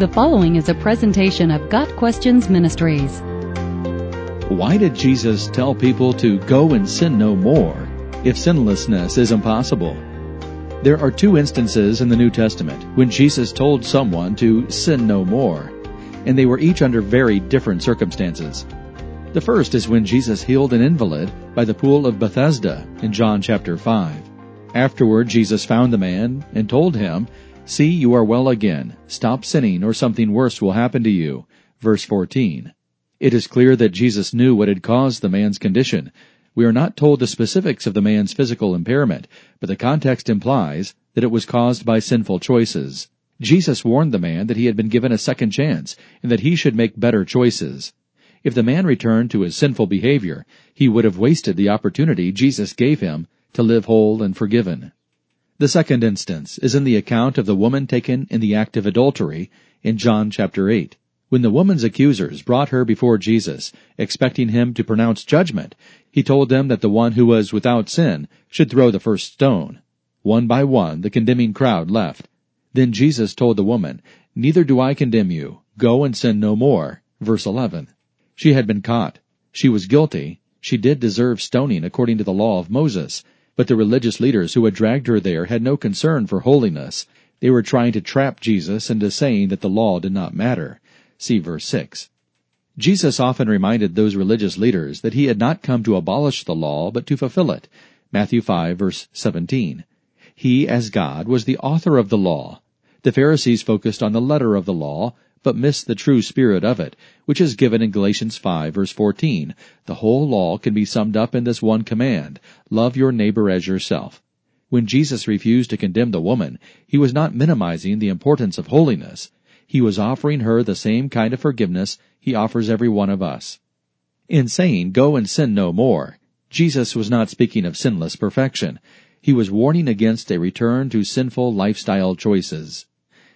The following is a presentation of Got Questions Ministries. Why did Jesus tell people to go and sin no more if sinlessness is impossible? There are two instances in the New Testament when Jesus told someone to sin no more, and they were each under very different circumstances. The first is when Jesus healed an invalid by the pool of Bethesda in John chapter 5. Afterward, Jesus found the man and told him, See, you are well again. Stop sinning or something worse will happen to you. Verse 14. It is clear that Jesus knew what had caused the man's condition. We are not told the specifics of the man's physical impairment, but the context implies that it was caused by sinful choices. Jesus warned the man that he had been given a second chance and that he should make better choices. If the man returned to his sinful behavior, he would have wasted the opportunity Jesus gave him to live whole and forgiven. The second instance is in the account of the woman taken in the act of adultery in John chapter 8. When the woman's accusers brought her before Jesus, expecting him to pronounce judgment, he told them that the one who was without sin should throw the first stone. One by one, the condemning crowd left. Then Jesus told the woman, Neither do I condemn you. Go and sin no more. Verse 11. She had been caught. She was guilty. She did deserve stoning according to the law of Moses. But the religious leaders who had dragged her there had no concern for holiness. They were trying to trap Jesus into saying that the law did not matter. See verse 6. Jesus often reminded those religious leaders that he had not come to abolish the law, but to fulfill it. Matthew 5 verse 17. He, as God, was the author of the law. The Pharisees focused on the letter of the law, but miss the true spirit of it, which is given in Galatians 5 verse 14. The whole law can be summed up in this one command, love your neighbor as yourself. When Jesus refused to condemn the woman, he was not minimizing the importance of holiness. He was offering her the same kind of forgiveness he offers every one of us. In saying, go and sin no more, Jesus was not speaking of sinless perfection. He was warning against a return to sinful lifestyle choices.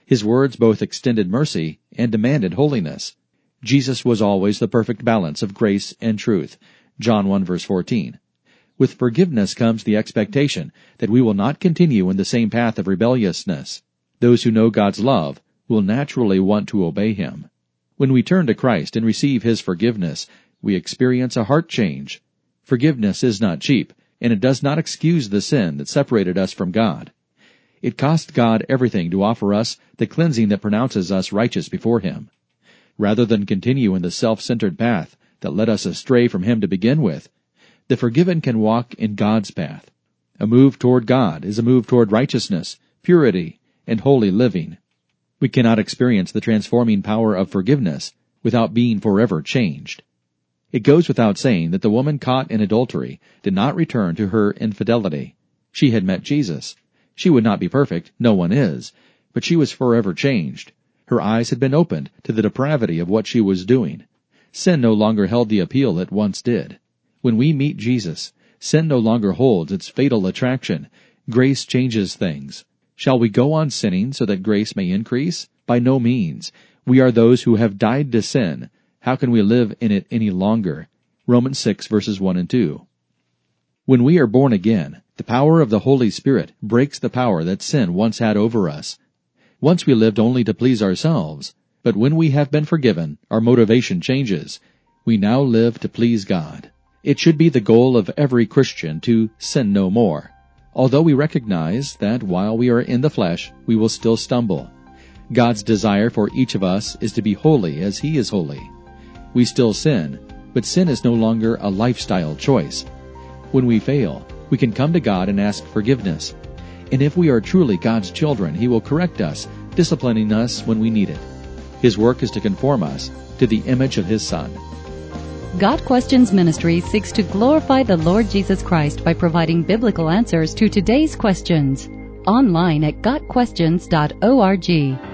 His words both extended mercy and demanded holiness. Jesus was always the perfect balance of grace and truth. John 1 verse 14. With forgiveness comes the expectation that we will not continue in the same path of rebelliousness. Those who know God's love will naturally want to obey Him. When we turn to Christ and receive His forgiveness, we experience a heart change. Forgiveness is not cheap, and it does not excuse the sin that separated us from God. It cost God everything to offer us the cleansing that pronounces us righteous before Him. Rather than continue in the self-centered path that led us astray from Him to begin with, the forgiven can walk in God's path. A move toward God is a move toward righteousness, purity, and holy living. We cannot experience the transforming power of forgiveness without being forever changed. It goes without saying that the woman caught in adultery did not return to her infidelity. She had met Jesus. She would not be perfect, no one is, but she was forever changed. Her eyes had been opened to the depravity of what she was doing. Sin no longer held the appeal it once did. When we meet Jesus, sin no longer holds its fatal attraction. Grace changes things. Shall we go on sinning so that grace may increase? By no means. We are those who have died to sin. How can we live in it any longer? Romans 6 verses 1 and 2. When we are born again, the power of the Holy Spirit breaks the power that sin once had over us. Once we lived only to please ourselves, but when we have been forgiven, our motivation changes. We now live to please God. It should be the goal of every Christian to sin no more. Although we recognize that while we are in the flesh, we will still stumble. God's desire for each of us is to be holy as He is holy. We still sin, but sin is no longer a lifestyle choice. When we fail, we can come to God and ask forgiveness. And if we are truly God's children, He will correct us, disciplining us when we need it. His work is to conform us to the image of His Son. Got Questions Ministry seeks to glorify the Lord Jesus Christ by providing biblical answers to today's questions. Online at GotQuestions.org.